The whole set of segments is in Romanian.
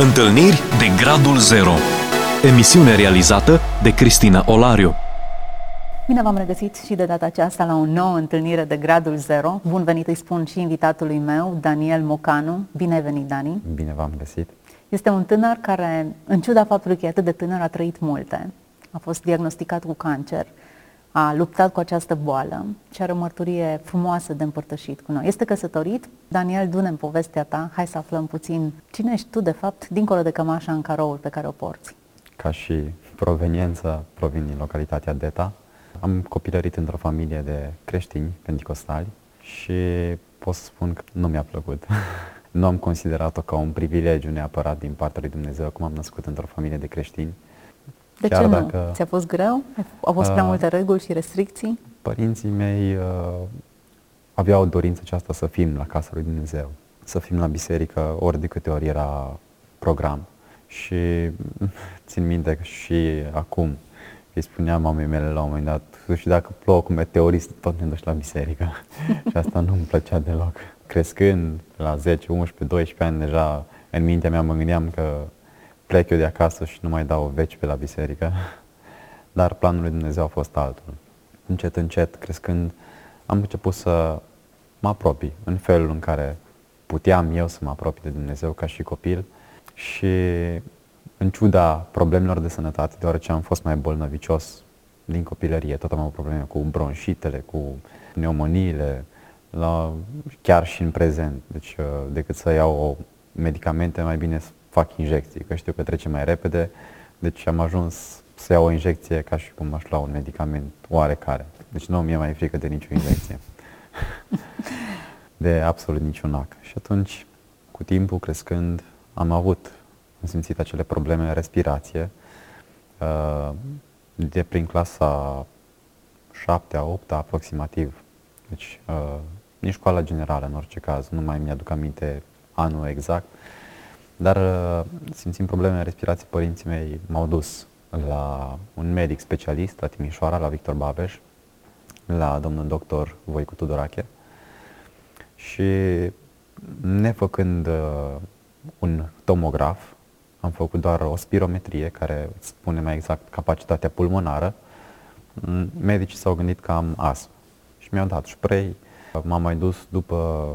Întâlniri de Gradul Zero Emisiune realizată de Cristina Olariu Bine v-am regăsit și de data aceasta la o nouă întâlnire de Gradul Zero. Bun venit îi spun și invitatului meu, Daniel Mocanu. Bine ai venit, Dani! Bine v-am găsit! Este un tânăr care, în ciuda faptului că e atât de tânăr, a trăit multe. A fost diagnosticat cu cancer, a luptat cu această boală și are o mărturie frumoasă de împărtășit cu noi. Este căsătorit. Daniel, du în povestea ta. Hai să aflăm puțin cine ești tu, de fapt, dincolo de cămașa în caroul pe care o porți. Ca și proveniență, provin din localitatea Deta. Am copilărit într-o familie de creștini pentecostali și pot să spun că nu mi-a plăcut. nu am considerat-o ca un privilegiu neapărat din partea lui Dumnezeu, cum am născut într-o familie de creștini de Chiar ce nu? Dacă, Ți-a fost greu? Au fost prea uh, multe reguli și restricții? Părinții mei uh, aveau dorința aceasta să fim la casa lui Dumnezeu, să fim la biserică ori de câte ori era program. Și țin minte că și acum îi spuneam mamei mele la un moment dat, și dacă plouă cu meteorist, tot ne duci la biserică. și asta nu îmi plăcea deloc. Crescând la 10, 11, 12 ani deja, în mintea mea mă gândeam că plec eu de acasă și nu mai dau veci pe la biserică. Dar planul lui Dumnezeu a fost altul. Încet, încet, crescând, am început să mă apropii în felul în care puteam eu să mă apropii de Dumnezeu ca și copil și în ciuda problemelor de sănătate, deoarece am fost mai bolnăvicios din copilărie, tot am avut probleme cu bronșitele, cu pneumoniile, la, chiar și în prezent. Deci, uh, decât să iau o medicamente, mai bine fac injecții, că știu că trece mai repede, deci am ajuns să iau o injecție ca și cum aș lua un medicament oarecare. Deci nu mi-e mai frică de nicio injecție. de absolut niciun ac. Și atunci, cu timpul crescând, am avut, am simțit acele probleme de respirație. Uh, de prin clasa 7 a 8 aproximativ. Deci, uh, nici școala generală în orice caz, nu mai mi-aduc aminte anul exact, dar uh, simțind probleme în respirație, părinții mei m-au dus la un medic specialist la Timișoara, la Victor Babeș, la domnul doctor Voicu Tudorache. Și nefăcând uh, un tomograf, am făcut doar o spirometrie care îți spune mai exact capacitatea pulmonară, medicii s-au gândit că am astm. Și mi-au dat spray. M-am mai dus după,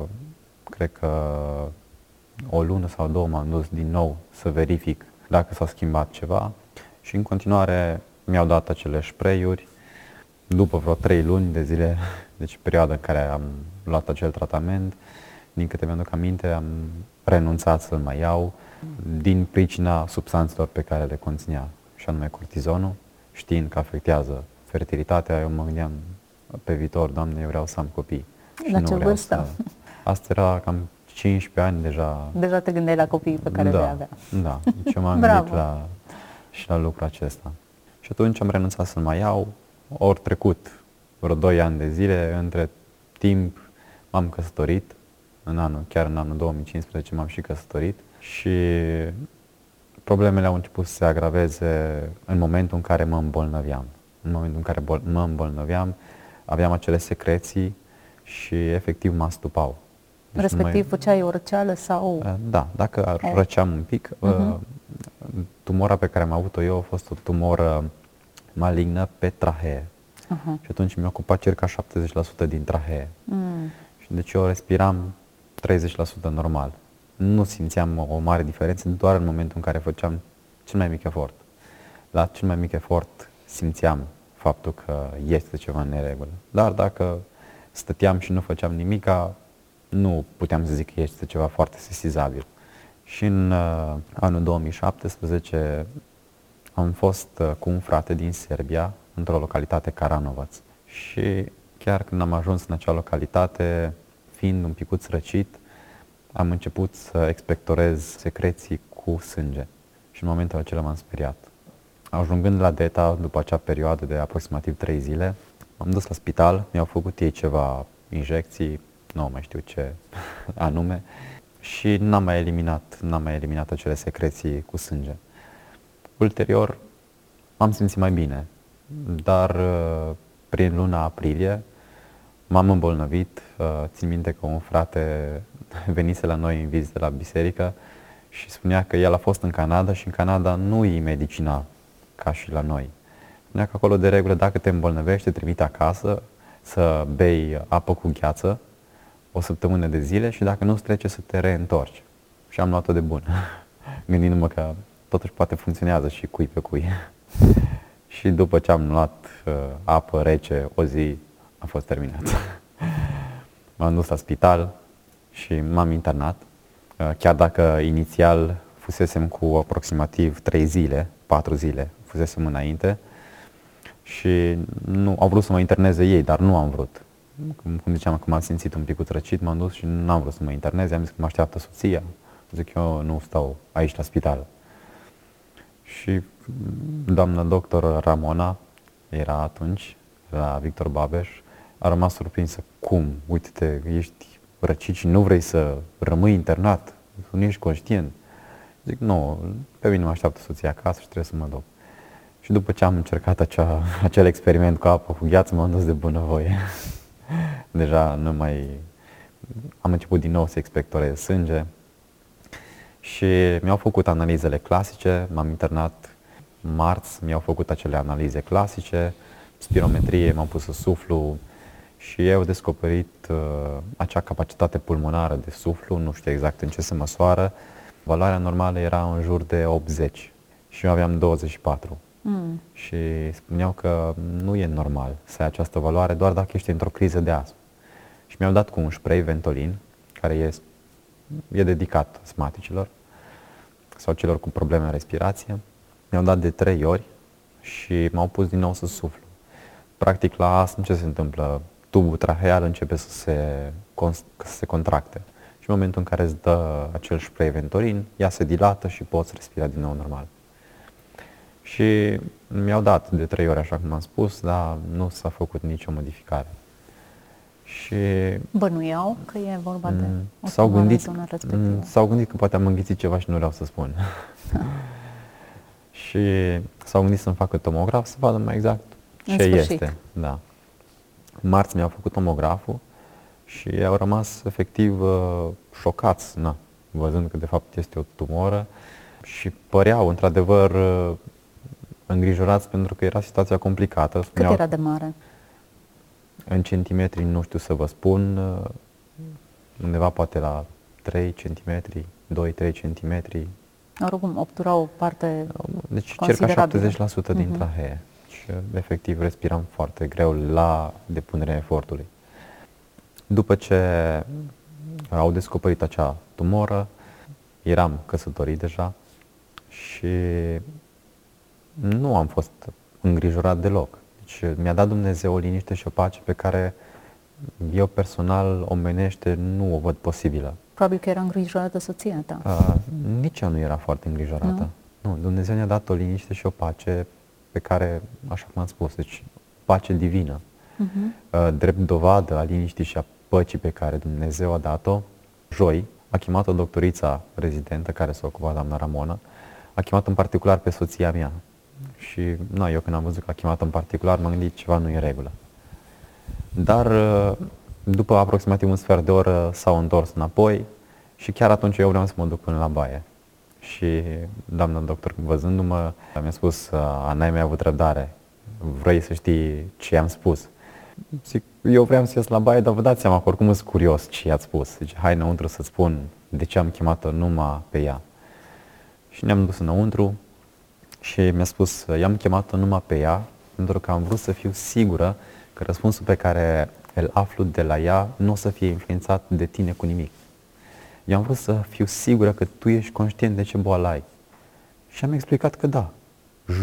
cred că o lună sau două m-am dus din nou să verific dacă s-a schimbat ceva și în continuare mi-au dat acele spray-uri după vreo trei luni de zile, deci perioada în care am luat acel tratament, din câte mi-aduc aminte, am renunțat să-l mai iau din pricina substanțelor pe care le conținea, și anume cortizonul, știind că afectează fertilitatea, eu mă gândeam pe viitor, Doamne, eu vreau să am copii. La ce vârstă? Să... Asta era cam 15 ani deja. Deja te gândeai la copiii pe care da, le avea. Da, deci m-am gândit la, și la lucrul acesta. Și atunci am renunțat să-l mai iau. Ori trecut vreo 2 ani de zile, între timp m-am căsătorit, în anul, chiar în anul 2015 m-am și căsătorit și problemele au început să se agraveze în momentul în care mă îmbolnăveam. În momentul în care mă îmbolnăveam, aveam acele secreții și efectiv mă astupau. Deci Respectiv, mai... făceai o răceală sau... Eh, da, dacă oh. răceam un pic, uh-huh. tumora pe care am avut-o eu a fost o tumoră malignă pe trahee. Uh-huh. Și atunci mi-a ocupat circa 70% din trahee. Mm. Și deci eu respiram 30% normal. Nu simțeam o mare diferență doar în momentul în care făceam cel mai mic efort. La cel mai mic efort simțeam faptul că este ceva în neregulă. Dar dacă stăteam și nu făceam nimica, nu puteam să zic că este ceva foarte sesizabil. Și în uh, anul 2017 am fost uh, cu un frate din Serbia, într-o localitate Caranovac. Și chiar când am ajuns în acea localitate, fiind un picuț răcit, am început să expectorez secreții cu sânge. Și în momentul acela m-am speriat. Ajungând la DETA, după acea perioadă de aproximativ 3 zile, am dus la spital, mi-au făcut ei ceva injecții, nu mai știu ce anume, și n-am mai eliminat, n-am mai eliminat acele secreții cu sânge. Ulterior am simțit mai bine, dar uh, prin luna aprilie m-am îmbolnăvit, uh, țin minte că un frate venise la noi în vizită la biserică și spunea că el a fost în Canada și în Canada nu e medicina ca și la noi. Spunea că acolo de regulă dacă te îmbolnăvești, te trimite acasă să bei apă cu gheață o săptămână de zile și dacă nu-ți trece să te reîntorci. Și am luat-o de bun, gândindu-mă că totuși poate funcționează și cui pe cui. și după ce am luat uh, apă rece o zi, a fost terminat. m-am dus la spital și m-am internat, uh, chiar dacă inițial fusesem cu aproximativ 3 zile, 4 zile, fusesem înainte și nu au vrut să mă interneze ei, dar nu am vrut. Cum ziceam că m-am simțit un pic răcit, m-am dus și nu am vrut să mă interneze, am zis că mă așteaptă soția. Zic eu nu stau aici la spital. Și doamna doctor Ramona era atunci la Victor Babeș, a rămas surprinsă. Cum? Uite-te, ești răcit și nu vrei să rămâi internat, nu ești conștient. Zic, nu, pe mine mă așteaptă soția acasă și trebuie să mă duc. Și după ce am încercat acea, acel experiment cu apă cu gheață, m-am dus de bunăvoie. Deja nu mai... Am început din nou să expectorez sânge și mi-au făcut analizele clasice, m-am internat marți, mi-au făcut acele analize clasice, spirometrie, m-am pus să suflu și eu descoperit uh, acea capacitate pulmonară de suflu, nu știu exact în ce se măsoară, valoarea normală era în jur de 80 și eu aveam 24. Mm. Și spuneau că nu e normal să ai această valoare doar dacă ești într-o criză de astm. Și mi-au dat cu un spray Ventolin, care e, e dedicat asmaticilor sau celor cu probleme în respirație. Mi-au dat de trei ori și m-au pus din nou să suflu. Practic la astm ce se întâmplă? Tubul traheal începe să se, să se contracte. Și în momentul în care îți dă acel spray Ventolin, ea se dilată și poți respira din nou normal. Și mi-au dat de trei ori, așa cum am spus, dar nu s-a făcut nicio modificare. Și Bănuiau că e vorba de mm, o s-au gândit, mm, s-au gândit că poate am înghițit ceva și nu vreau să spun. și s-au gândit să-mi facă tomograf să vadă mai exact ce este. Da. Marți mi-au făcut tomograful și au rămas efectiv uh, șocați, na, văzând că de fapt este o tumoră și păreau într-adevăr uh, îngrijorați pentru că era situația complicată. Cât era de mare? În centimetri nu știu să vă spun, uh, undeva poate la 3 cm, 2-3 cm. Oricum, obtura o parte Deci circa 70% uh-huh. din mhm. trahee. Și efectiv respiram foarte greu la depunerea efortului. După ce au descoperit acea tumoră, eram căsătorit deja și nu am fost îngrijorat deloc. Deci mi-a dat Dumnezeu o liniște și o pace pe care eu personal omenește nu o văd posibilă. Probabil că era îngrijorată soția ta. Uh, nici ea nu era foarte îngrijorată. Nu? nu, Dumnezeu ne-a dat o liniște și o pace pe care, așa cum am spus, deci pace divină. Uh-huh. Uh, drept dovadă a liniștii și a păcii pe care Dumnezeu a dat-o, joi, a chemat o doctorița rezidentă care s-a ocupat, doamna Ramona, a chemat în particular pe soția mea, și na, eu când am văzut că a chemat în particular, m-am gândit ceva nu e în regulă. Dar uh, după aproximativ un sfert de oră s-au întors înapoi și chiar atunci eu vreau să mă duc până la baie. Și doamna doctor, văzându-mă, mi-a spus, Ana, mi-a avut răbdare, vrei să știi ce i-am spus. Zic, eu vreau să ies la baie, dar vă dați seama că oricum sunt curios ce i-ați spus. Zice, hai înăuntru să spun de ce am chemat-o numai pe ea. Și ne-am dus înăuntru, și mi-a spus, i-am chemat-o numai pe ea, pentru că am vrut să fiu sigură că răspunsul pe care îl aflu de la ea nu o să fie influențat de tine cu nimic. Eu am vrut să fiu sigură că tu ești conștient de ce boală ai. Și am explicat că da.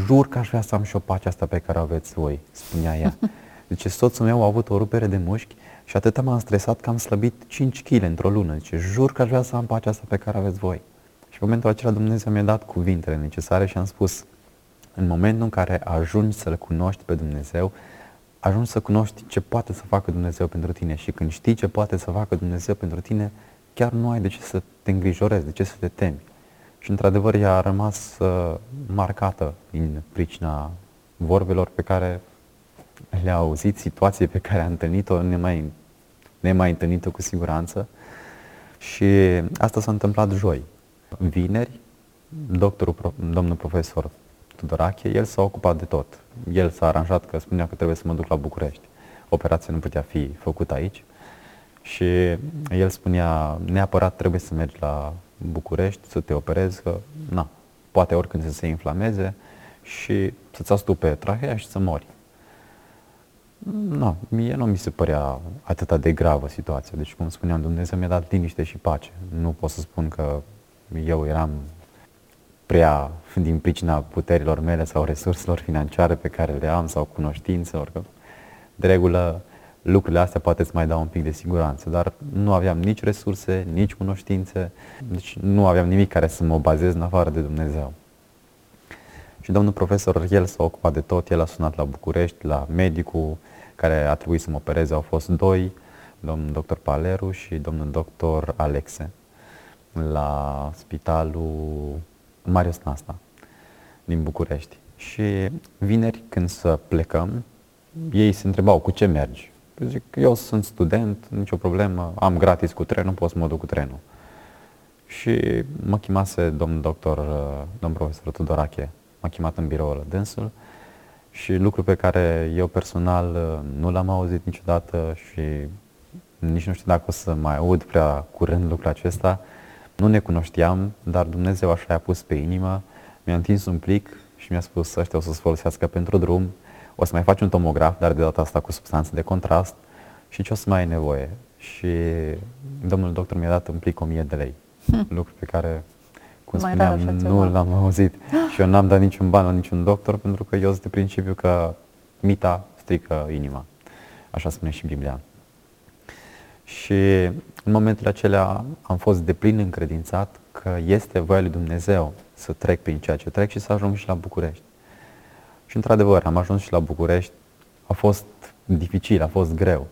Jur că aș vrea să am și o pace asta pe care o aveți voi, spunea ea. Deci soțul meu a avut o rupere de mușchi și atât m-am stresat că am slăbit 5 kg într-o lună. Deci jur că aș vrea să am pacea asta pe care aveți voi. Și în momentul acela Dumnezeu mi-a dat cuvintele necesare și am spus, în momentul în care ajungi să-L cunoști pe Dumnezeu, ajungi să cunoști ce poate să facă Dumnezeu pentru tine și când știi ce poate să facă Dumnezeu pentru tine, chiar nu ai de ce să te îngrijorezi, de ce să te temi. Și într-adevăr ea a rămas uh, marcată din pricina vorbelor pe care le-a auzit, situații pe care a întâlnit-o nemai, nemai întâlnit-o cu siguranță. Și asta s-a întâmplat joi. Vineri, doctorul, domnul profesor Tudorache, el s-a ocupat de tot. El s-a aranjat că spunea că trebuie să mă duc la București. Operația nu putea fi făcută aici. Și el spunea, neapărat trebuie să mergi la București, să te operezi, că na, poate oricând să se inflameze și să-ți astupe trahea și să mori. Nu, mie nu mi se părea atât de gravă situația. Deci, cum spuneam, Dumnezeu mi-a dat liniște și pace. Nu pot să spun că eu eram prea din pricina puterilor mele sau resurselor financiare pe care le am sau cunoștințelor. Că, de regulă, lucrurile astea poate să mai dau un pic de siguranță, dar nu aveam nici resurse, nici cunoștințe, deci nu aveam nimic care să mă bazez în afară de Dumnezeu. Și domnul profesor, el s-a ocupat de tot, el a sunat la București, la medicul care a trebuit să mă opereze, au fost doi, domnul doctor Paleru și domnul doctor Alexe, la spitalul Marius Nasta din București. Și vineri când să plecăm, ei se întrebau cu ce mergi. Zic, eu sunt student, nicio problemă, am gratis cu trenul, pot să mă duc cu trenul. Și mă chemase domnul doctor, domnul profesor Tudorache, m-a chemat în biroul dânsul și lucru pe care eu personal nu l-am auzit niciodată și nici nu știu dacă o să mai aud prea curând lucrul acesta. Nu ne cunoșteam, dar Dumnezeu așa i-a pus pe inimă, mi-a întins un plic și mi-a spus ăștia o să-ți folosească pentru drum, o să mai faci un tomograf, dar de data asta cu substanțe de contrast și ce o să mai ai nevoie. Și domnul doctor mi-a dat un plic 1000 de lei, hm. lucru pe care cum mai spuneam, nu l-am auzit și eu n-am dat niciun ban la niciun doctor pentru că eu sunt de principiu că mita strică inima. Așa spune și Biblia. Și în momentele acelea am fost de plin încredințat că este voia lui Dumnezeu să trec prin ceea ce trec și să ajung și la București. Și într-adevăr, am ajuns și la București. A fost dificil, a fost greu.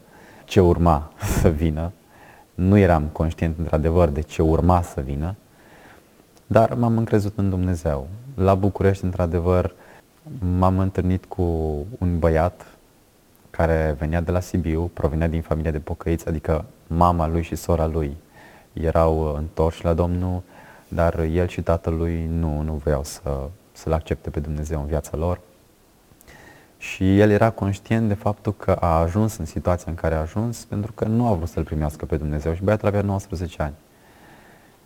Ce urma să vină. Nu eram conștient într-adevăr de ce urma să vină, dar m-am încrezut în Dumnezeu. La București, într-adevăr, m-am întâlnit cu un băiat care venea de la Sibiu, provenea din familia de pocăiți, adică mama lui și sora lui erau întorși la Domnul, dar el și tatălui nu, nu vreau să, să-L accepte pe Dumnezeu în viața lor. Și el era conștient de faptul că a ajuns în situația în care a ajuns pentru că nu a vrut să-L primească pe Dumnezeu și băiatul avea 19 ani.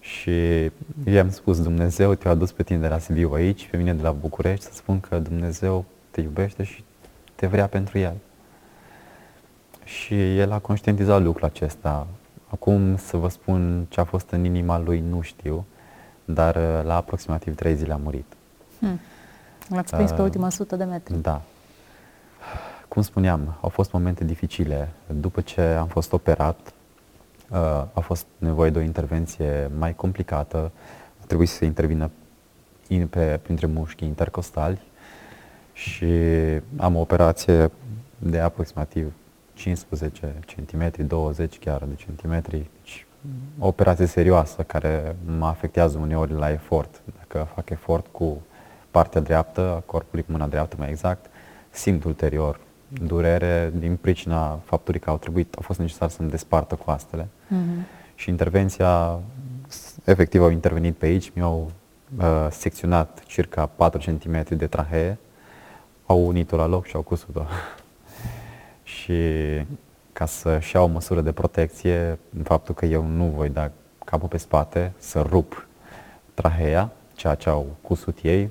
Și i-am spus, Dumnezeu te-a adus pe tine de la Sibiu aici, pe mine de la București, să spun că Dumnezeu te iubește și te vrea pentru El. Și el a conștientizat lucrul acesta. Acum să vă spun ce a fost în inima lui, nu știu, dar uh, la aproximativ trei zile a murit. Hmm. L-ați prins uh, pe ultima sută de metri. Da. Cum spuneam, au fost momente dificile. După ce am fost operat, Uh, a fost nevoie de o intervenție mai complicată, a trebuit să se intervină in, pe, printre mușchii intercostali și am o operație de aproximativ 15 cm, 20 chiar de centimetri, deci o operație serioasă care mă afectează uneori la efort. Dacă fac efort cu partea dreaptă a corpului, cu mâna dreaptă mai exact, simt ulterior durere din pricina faptului că au trebuit, a fost necesar să-mi despartă coastele. Uh-huh. Și intervenția, efectiv au intervenit pe aici, mi-au uh, secționat circa 4 cm de trahee, au unit-o la loc și au cusut-o. Și ca să-și iau o măsură de protecție, în faptul că eu nu voi da capul pe spate, să rup traheea, ceea ce au cusut ei,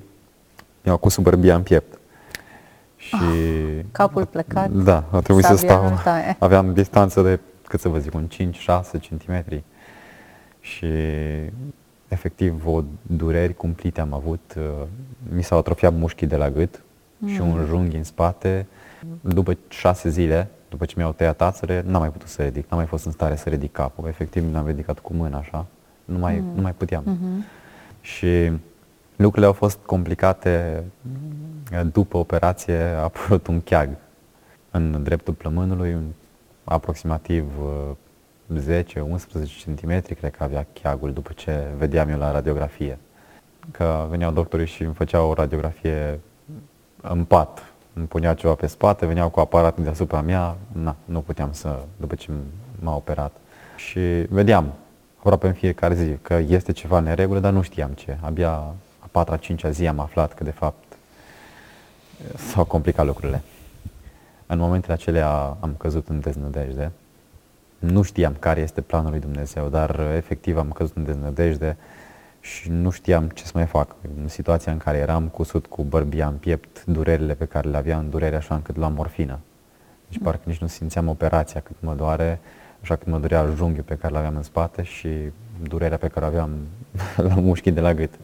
mi-au cusut bărbia în piept. Și ah, capul plecat. Da, a trebuit să stau. Aveam distanță de, cât să vă zic, un 5-6 cm. Și efectiv o dureri cumplite am avut. Uh, mi s-au atrofiat mușchii de la gât mm. Și un mm. junghi în spate. După șase zile, după ce mi-au tăiat tațele, n-am mai putut să ridic, n-am mai fost în stare să ridic capul. Efectiv, mi-am ridicat cu mâna așa, nu mai, mm. nu mai puteam. Mm-hmm. Și lucrurile au fost complicate după operație a apărut un cheag în dreptul plămânului, aproximativ 10-11 uh, cm, cred că avea cheagul după ce vedeam eu la radiografie. Că veneau doctorii și îmi făceau o radiografie în pat, îmi punea ceva pe spate, veneau cu aparatul deasupra mea, na, nu puteam să, după ce m-a operat. Și vedeam aproape în fiecare zi că este ceva neregulă, dar nu știam ce. Abia a patra, cincea zi am aflat că de fapt s-au complicat lucrurile. În momentele acelea am căzut în deznădejde. Nu știam care este planul lui Dumnezeu, dar efectiv am căzut în deznădejde și nu știam ce să mai fac. În situația în care eram cusut cu bărbia în piept, durerile pe care le aveam, durere așa încât luam morfină. Deci parcă nici nu simțeam operația cât mă doare, așa cât mă durea junghiul pe care l-aveam în spate și durerea pe care o aveam la mușchii de la gât.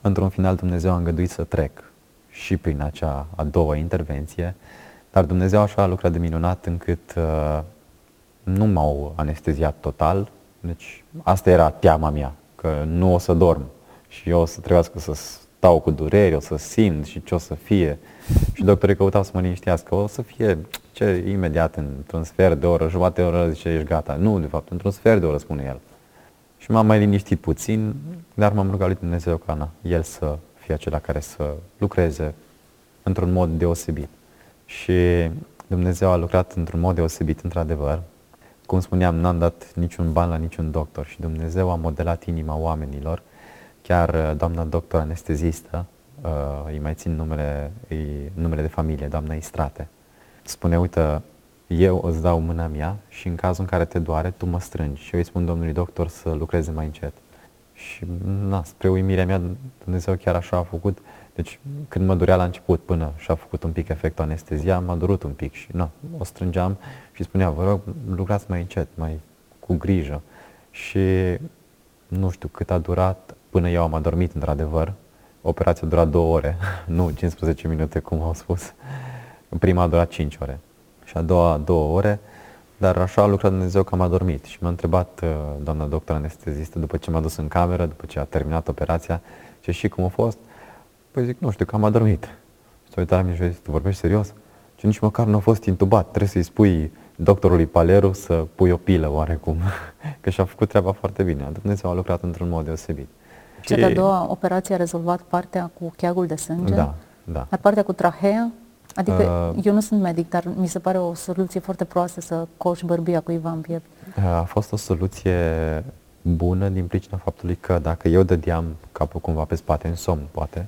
Într-un final Dumnezeu a îngăduit să trec și prin acea a doua intervenție, dar Dumnezeu așa a lucrat de minunat încât uh, nu m-au anesteziat total, deci asta era teama mea, că nu o să dorm și eu o să trebuiască să stau cu dureri, o să simt și ce o să fie. Și doctorii căutau să mă liniștească, o să fie ce imediat într-un sfert de oră, jumătate de oră zice ești gata. Nu, de fapt, într-un sfert de oră spune el. Și m-am mai liniștit puțin, dar m-am rugat lui Dumnezeu ca na, el să fie acela care să lucreze într-un mod deosebit. Și Dumnezeu a lucrat într-un mod deosebit, într-adevăr. Cum spuneam, n-am dat niciun ban la niciun doctor și Dumnezeu a modelat inima oamenilor. Chiar uh, doamna doctor anestezistă, uh, îi mai țin numele, îi, numele de familie, doamna Istrate, spune, uite, eu îți dau mâna mea și în cazul în care te doare, tu mă strângi. Și eu îi spun domnului doctor să lucreze mai încet. Și, na, spre uimirea mea, Dumnezeu chiar așa a făcut. Deci, când mă durea la început, până și-a făcut un pic efectul anestezia, m-a durut un pic și, na, o strângeam și spunea, vă rog, lucrați mai încet, mai cu grijă. Și nu știu cât a durat până eu am adormit, într-adevăr. Operația a durat două ore, nu 15 minute, cum au spus. Prima a durat 5 ore și a doua două ore. Dar așa a lucrat Dumnezeu că am adormit și m-a întrebat uh, doamna doctor anestezistă după ce m-a dus în cameră, după ce a terminat operația, ce și cum a fost. Păi zic, nu știu, că am adormit. Și uitat la mine și zic, tu vorbești serios? Și nici măcar nu a fost intubat. Trebuie să-i spui doctorului Paleru să pui o pilă oarecum. că și-a făcut treaba foarte bine. Dumnezeu a lucrat într-un mod deosebit. Cea de-a doua operație a rezolvat partea cu cheagul de sânge? Da, da. Dar partea cu trahea? Adică uh, eu nu sunt medic, dar mi se pare o soluție foarte proastă să coși bărbia cuiva în piept. A fost o soluție bună din pricina faptului că dacă eu dădeam capul cumva pe spate în somn, poate,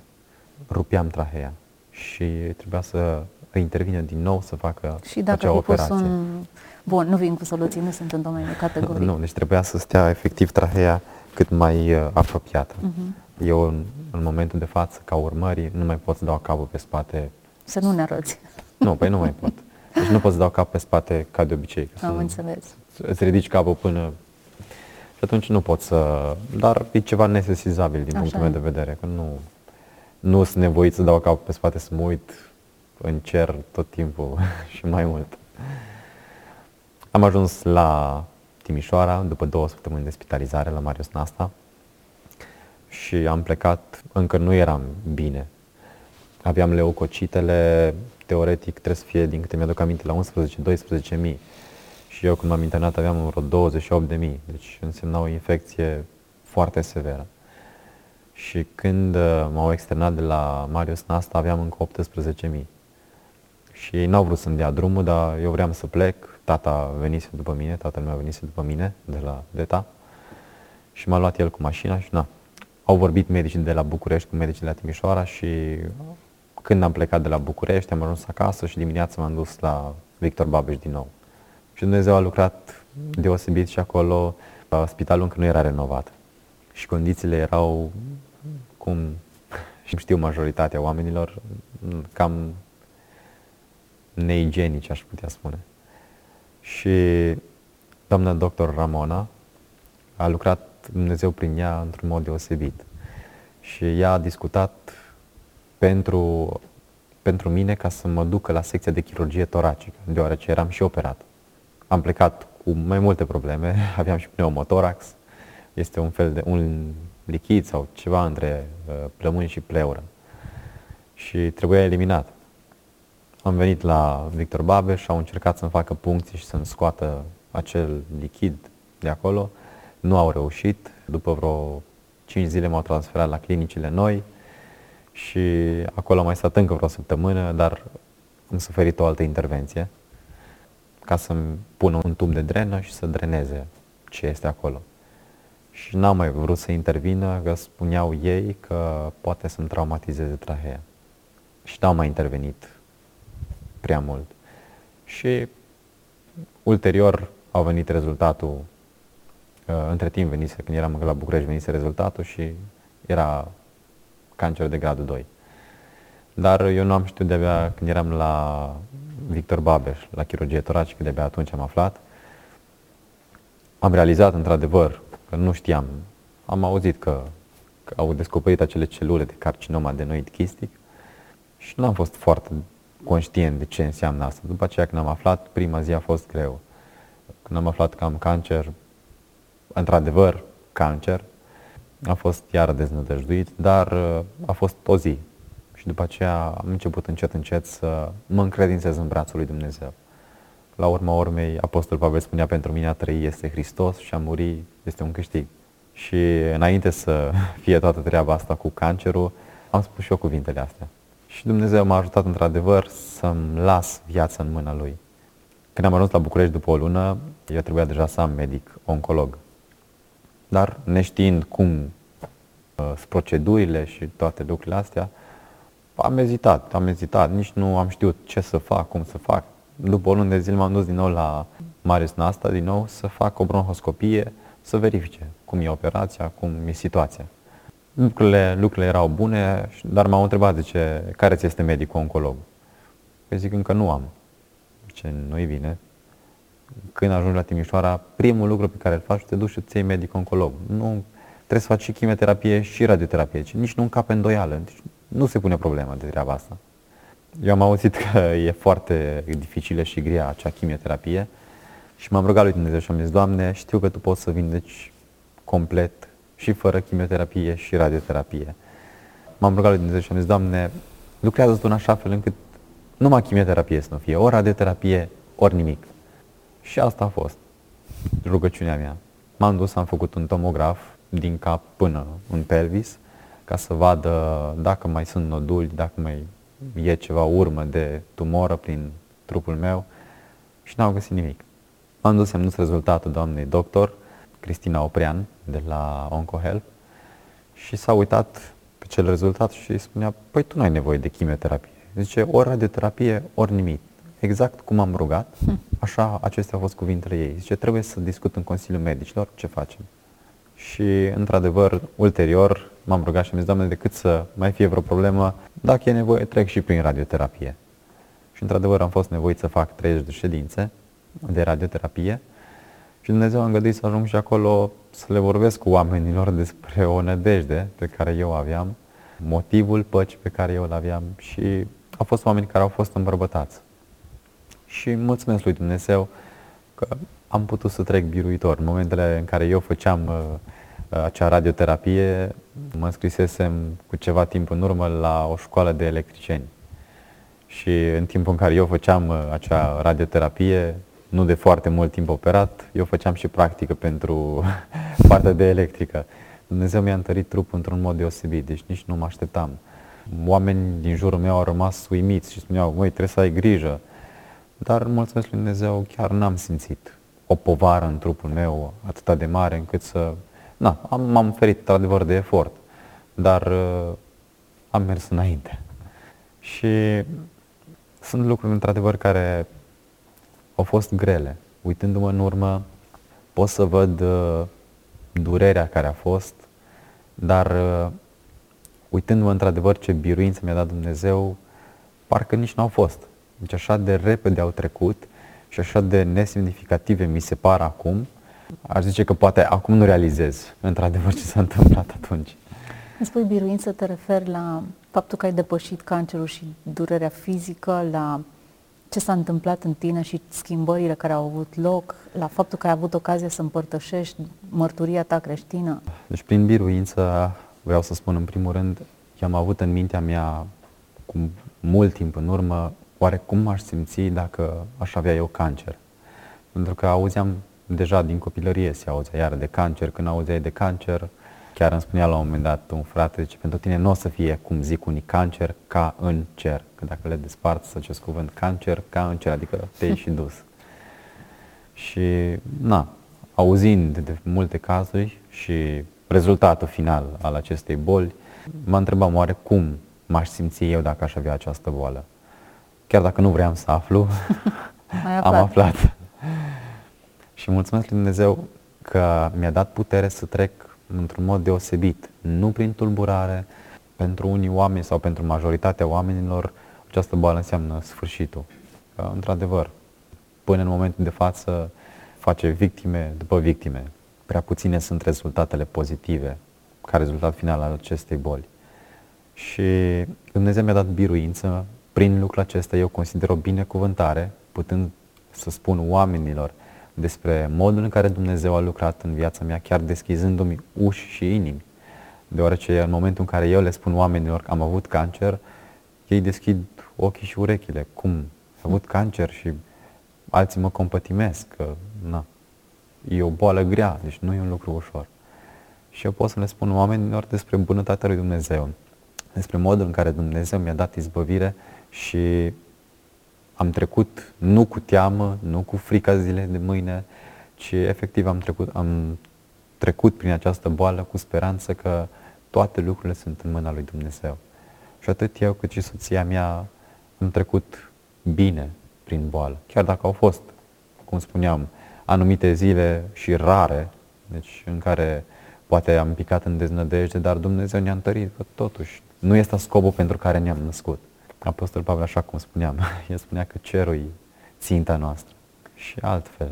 rupeam trahea și trebuia să intervine din nou să facă și dacă acea operație. Un... Bun, nu vin cu soluții, nu sunt în domeniul categoric. nu, deci trebuia să stea efectiv trahea cât mai uh, apropiată. Uh-huh. Eu, în, în momentul de față, ca urmări, nu mai pot să dau capul pe spate să nu ne arăți. Nu, păi nu mai pot. Deci nu pot să dau cap pe spate ca de obicei. Am înțeles. Îți ridici capul până... Și atunci nu pot să... Dar e ceva nesesizabil din Așa punctul meu de vedere, că nu, nu sunt nevoit să dau capul pe spate, să mă uit în cer tot timpul și mai mult. Am ajuns la Timișoara după două săptămâni de spitalizare la Marius Nasta și am plecat, încă nu eram bine aveam leucocitele, teoretic trebuie să fie, din câte mi-aduc aminte, la 11-12 mii. Și eu când m-am internat aveam vreo 28 de mii, deci însemna o infecție foarte severă. Și când uh, m-au externat de la Marius Nasta aveam încă 18 mii. Și ei n-au vrut să-mi dea drumul, dar eu vreau să plec. Tata venise după mine, tatăl meu venise după mine de la DETA și m-a luat el cu mașina și na. Au vorbit medicii de la București cu medicii de la Timișoara și când am plecat de la București, am ajuns acasă și dimineața m-am dus la Victor Babeș din nou. Și Dumnezeu a lucrat deosebit și acolo. Spitalul încă nu era renovat. Și condițiile erau, cum și știu majoritatea oamenilor, cam neigienice, aș putea spune. Și doamna doctor Ramona a lucrat Dumnezeu prin ea într-un mod deosebit. Și ea a discutat pentru, pentru mine ca să mă ducă la secția de chirurgie toracică, deoarece eram și operat. Am plecat cu mai multe probleme, aveam și pneumotorax, este un fel de un lichid sau ceva între uh, plămâni și pleură și trebuia eliminat. Am venit la Victor Babeș și au încercat să-mi facă puncții și să-mi scoată acel lichid de acolo. Nu au reușit. După vreo 5 zile m-au transferat la clinicile noi, și acolo am mai stat încă vreo săptămână, dar am suferit o altă intervenție ca să-mi pună un tub de drenă și să dreneze ce este acolo. Și n-am mai vrut să intervină, că spuneau ei că poate să-mi traumatizeze trahea. Și n-au mai intervenit prea mult. Și ulterior au venit rezultatul, uh, între timp venise, când eram la București, venise rezultatul și era cancer de gradul 2. Dar eu nu am știut de-abia când eram la Victor Babeș, la chirurgie toracică, de-abia atunci am aflat. Am realizat într-adevăr că nu știam. Am auzit că, că au descoperit acele celule de carcinoma adenoid chistic și nu am fost foarte conștient de ce înseamnă asta. După aceea când am aflat, prima zi a fost greu. Când am aflat că am cancer, într-adevăr cancer, a fost iar deznădăjduit, dar uh, a fost o zi. Și după aceea am început încet, încet să mă încredințez în brațul lui Dumnezeu. La urma urmei, Apostol Pavel spunea, pentru mine a trăi este Hristos și a muri este un câștig. Și înainte să fie toată treaba asta cu cancerul, am spus și eu cuvintele astea. Și Dumnezeu m-a ajutat într-adevăr să-mi las viața în mâna Lui. Când am ajuns la București după o lună, eu trebuia deja să am medic, oncolog. Dar neștiind cum uh, sunt procedurile și toate lucrurile astea, am ezitat, am ezitat, nici nu am știut ce să fac, cum să fac. După o lună de zile m-am dus din nou la Marius Nasta, din nou, să fac o bronhoscopie, să verifice cum e operația, cum e situația. Lucrurile, lucrurile erau bune, dar m-au întrebat de ce, care ți este medicul oncolog. Păi zic, încă nu am. Ce nu-i bine. Când ajungi la Timișoara, primul lucru pe care îl faci, te duci și îți iei medic oncolog. Nu trebuie să faci și chimioterapie și radioterapie, ci nici nu încape îndoială. Deci nu se pune problema de treaba asta. Eu am auzit că e foarte dificilă și grea acea chimioterapie și m-am rugat lui Dumnezeu și am zis, Doamne, știu că Tu poți să vindeci complet și fără chimioterapie și radioterapie. M-am rugat lui Dumnezeu și am zis, Doamne, lucrează Tu în așa fel încât numai chimioterapie să nu fie, ori radioterapie, ori nimic. Și asta a fost rugăciunea mea. M-am dus, am făcut un tomograf din cap până în pelvis ca să vadă dacă mai sunt noduli, dacă mai e ceva urmă de tumoră prin trupul meu și n-au găsit nimic. M-am dus, am dus rezultatul doamnei doctor, Cristina Oprean, de la OncoHelp și s-a uitat pe cel rezultat și spunea, păi tu nu ai nevoie de chimioterapie. Zice, ori radioterapie, ori nimic. Exact cum am rugat, hm. așa acestea au fost cuvintele ei. Zice, trebuie să discut în Consiliul Medicilor ce facem. Și, într-adevăr, ulterior, m-am rugat și am zis, Doamne, decât să mai fie vreo problemă, dacă e nevoie, trec și prin radioterapie. Și, într-adevăr, am fost nevoit să fac 30 de ședințe de radioterapie și Dumnezeu a îngăduit să ajung și acolo să le vorbesc cu oamenilor despre o nădejde pe care eu aveam, motivul păcii pe care eu îl aveam și au fost oameni care au fost îmbărbătați. Și mulțumesc lui Dumnezeu că am putut să trec biruitor. În momentele în care eu făceam uh, acea radioterapie, mă înscrisesem cu ceva timp în urmă la o școală de electricieni. Și în timpul în care eu făceam uh, acea radioterapie, nu de foarte mult timp operat, eu făceam și practică pentru partea de electrică. Dumnezeu mi-a întărit trupul într-un mod deosebit, deci nici nu mă așteptam. Oameni din jurul meu au rămas uimiți și spuneau, măi, trebuie să ai grijă. Dar, mulțumesc lui Dumnezeu, chiar n-am simțit o povară în trupul meu atât de mare încât să... Na, am, m-am ferit adevăr de efort, dar uh, am mers înainte. Și sunt lucruri într-adevăr care au fost grele. Uitându-mă în urmă, pot să văd uh, durerea care a fost, dar uh, uitându-mă într-adevăr ce biruință mi-a dat Dumnezeu, parcă nici n-au fost. Deci așa de repede au trecut și așa de nesemnificative mi se par acum, aș zice că poate acum nu realizez într-adevăr ce s-a întâmplat atunci. Îmi spui biruință, te referi la faptul că ai depășit cancerul și durerea fizică, la ce s-a întâmplat în tine și schimbările care au avut loc, la faptul că ai avut ocazia să împărtășești mărturia ta creștină? Deci prin biruință vreau să spun în primul rând, eu am avut în mintea mea cu mult timp în urmă oare cum aș simți dacă aș avea eu cancer? Pentru că auzeam deja din copilărie se auzea iar de cancer, când auzeai de cancer, chiar îmi spunea la un moment dat un frate, zice, pentru tine nu o să fie, cum zic unii, cancer ca în cer. Că dacă le desparți acest cuvânt, cancer ca în cer, adică te-ai și dus. Și, na, auzind de multe cazuri și rezultatul final al acestei boli, mă întrebam oare cum m-aș simți eu dacă aș avea această boală. Chiar dacă nu vreau să aflu, aflat. am aflat. Și mulțumesc lui Dumnezeu că mi-a dat putere să trec într-un mod deosebit, nu prin tulburare, pentru unii oameni sau pentru majoritatea oamenilor, această boală înseamnă sfârșitul. Într-adevăr, până în momentul de față face victime după victime. Prea puține sunt rezultatele pozitive ca rezultat final al acestei boli. Și Dumnezeu mi-a dat biruință, prin lucrul acesta eu consider o binecuvântare, putând să spun oamenilor despre modul în care Dumnezeu a lucrat în viața mea, chiar deschizându-mi uși și inimi. Deoarece în momentul în care eu le spun oamenilor că am avut cancer, ei deschid ochii și urechile. Cum? Am avut cancer și alții mă compătimesc că na, e o boală grea, deci nu e un lucru ușor. Și eu pot să le spun oamenilor despre bunătatea lui Dumnezeu, despre modul în care Dumnezeu mi-a dat izbăvire și am trecut nu cu teamă, nu cu frica zilei de mâine, ci efectiv am trecut, am trecut prin această boală cu speranță că toate lucrurile sunt în mâna lui Dumnezeu. Și atât eu cât și soția mea am trecut bine prin boală. Chiar dacă au fost, cum spuneam, anumite zile și rare, deci în care poate am picat în deznădejde, dar Dumnezeu ne-a întărit că totuși nu este scopul pentru care ne-am născut. Apostol Pavel, așa cum spuneam, el spunea că cerul e ținta noastră și altfel.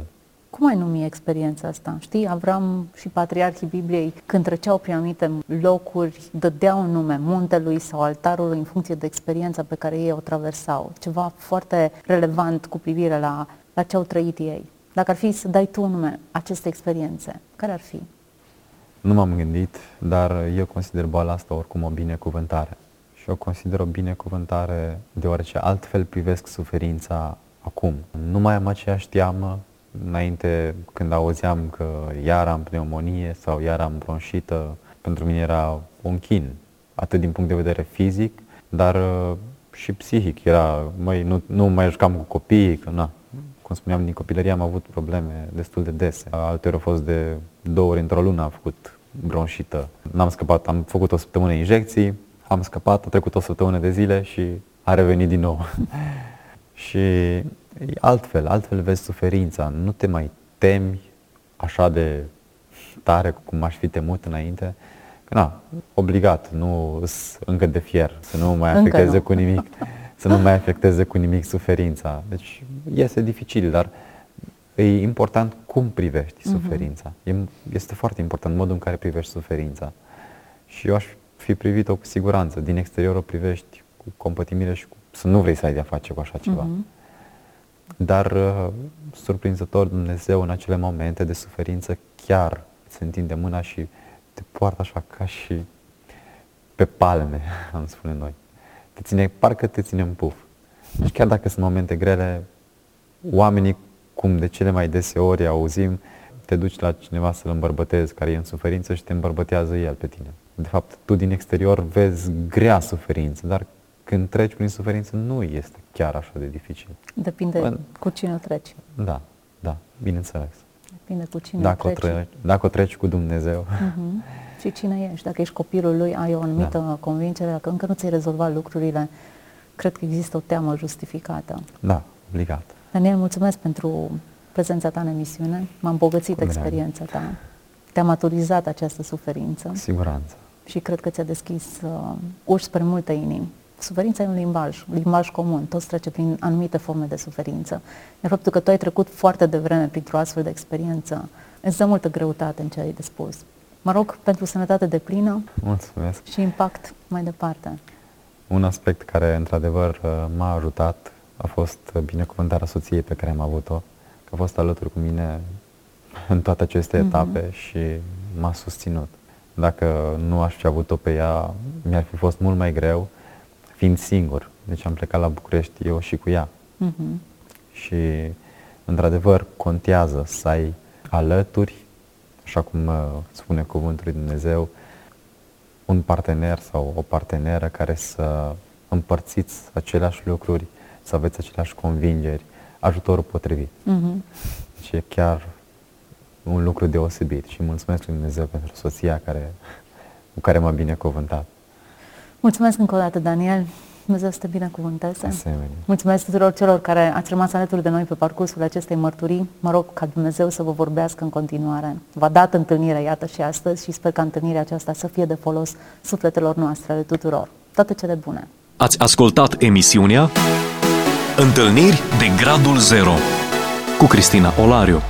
Cum ai numi experiența asta? Știi, Avram și patriarhii Bibliei, când treceau prin anumite locuri, dădeau un nume muntelui sau altarului în funcție de experiența pe care ei o traversau. Ceva foarte relevant cu privire la, la ce au trăit ei. Dacă ar fi să dai tu un nume aceste experiențe, care ar fi? Nu m-am gândit, dar eu consider boala asta oricum o binecuvântare. Și o consider o binecuvântare deoarece altfel privesc suferința acum. Nu mai am aceeași teamă, înainte când auzeam că iar am pneumonie sau iar am bronșită, pentru mine era un chin, atât din punct de vedere fizic, dar uh, și psihic. Era, măi, nu, nu mai jucam cu copiii, că na, cum spuneam, din copilărie am avut probleme destul de dese. Alteori au fost de două ori într-o lună am făcut bronșită. N-am scăpat, am făcut o săptămână injecții, am scăpat, a trecut o săptămână de zile și a revenit din nou. și altfel, altfel vezi suferința, nu te mai temi așa de tare cum aș fi temut înainte, că na, obligat, nu încă de fier, să nu mai afecteze nu. cu nimic, să nu mai afecteze cu nimic suferința. Deci este dificil, dar e important cum privești uh-huh. suferința. Este foarte important modul în care privești suferința. Și eu aș fi privit-o cu siguranță. Din exterior o privești cu compătimire și cu, să nu vrei să ai de-a face cu așa ceva. Uh-huh. Dar, uh, surprinzător, Dumnezeu în acele momente de suferință chiar se întinde mâna și te poartă așa ca și pe palme, am spune noi. Te ține, parcă te ține în puf. Deci chiar dacă sunt momente grele, oamenii, cum de cele mai deseori auzim, te duci la cineva să-l îmbărbătezi care e în suferință și te îmbărbătează el pe tine. De fapt, tu din exterior vezi grea suferință, dar când treci prin suferință nu este chiar așa de dificil. Depinde Bă, cu cine o treci. Da, da, bineînțeles. Depinde cu cine dacă o treci. O tre- dacă o treci cu Dumnezeu. Uh-huh. Și cine ești. Dacă ești copilul lui, ai o anumită da. convingere, dacă încă nu ți-ai rezolvat lucrurile, cred că există o teamă justificată. Da, obligat. Daniel, mulțumesc pentru prezența ta în emisiune. M-am bogățit experiența ta. Te-a maturizat această suferință. Siguranță. Și cred că ți-a deschis uh, uși spre multe inimi. Suferința e un limbaj, un limbaj comun, toți trece prin anumite forme de suferință. Iar faptul că tu ai trecut foarte devreme printr-o astfel de experiență îți dă multă greutate în ce ai de spus. Mă rog pentru sănătate de plină Mulțumesc. și impact mai departe. Un aspect care într-adevăr uh, m-a ajutat a fost binecuvântarea soției pe care am avut-o, că a fost alături cu mine în toate aceste mm-hmm. etape și m-a susținut. Dacă nu aș fi avut-o pe ea, mi-ar fi fost mult mai greu, fiind singur. Deci am plecat la București eu și cu ea. Uh-huh. Și, într-adevăr, contează să ai alături, așa cum uh, spune Cuvântul lui Dumnezeu, un partener sau o parteneră care să împărțiți aceleași lucruri, să aveți aceleași convingeri, ajutorul potrivit. Uh-huh. Și e chiar un lucru deosebit și mulțumesc lui Dumnezeu pentru soția care, cu care m-a binecuvântat. Mulțumesc încă o dată, Daniel. Dumnezeu să te binecuvânteze. Asemenea. Mulțumesc tuturor celor care ați rămas alături de noi pe parcursul acestei mărturii. Mă rog ca Dumnezeu să vă vorbească în continuare. V-a dat întâlnire, iată și astăzi, și sper ca întâlnirea aceasta să fie de folos sufletelor noastre, ale tuturor. Toate cele bune! Ați ascultat emisiunea Întâlniri de Gradul Zero cu Cristina Olariu.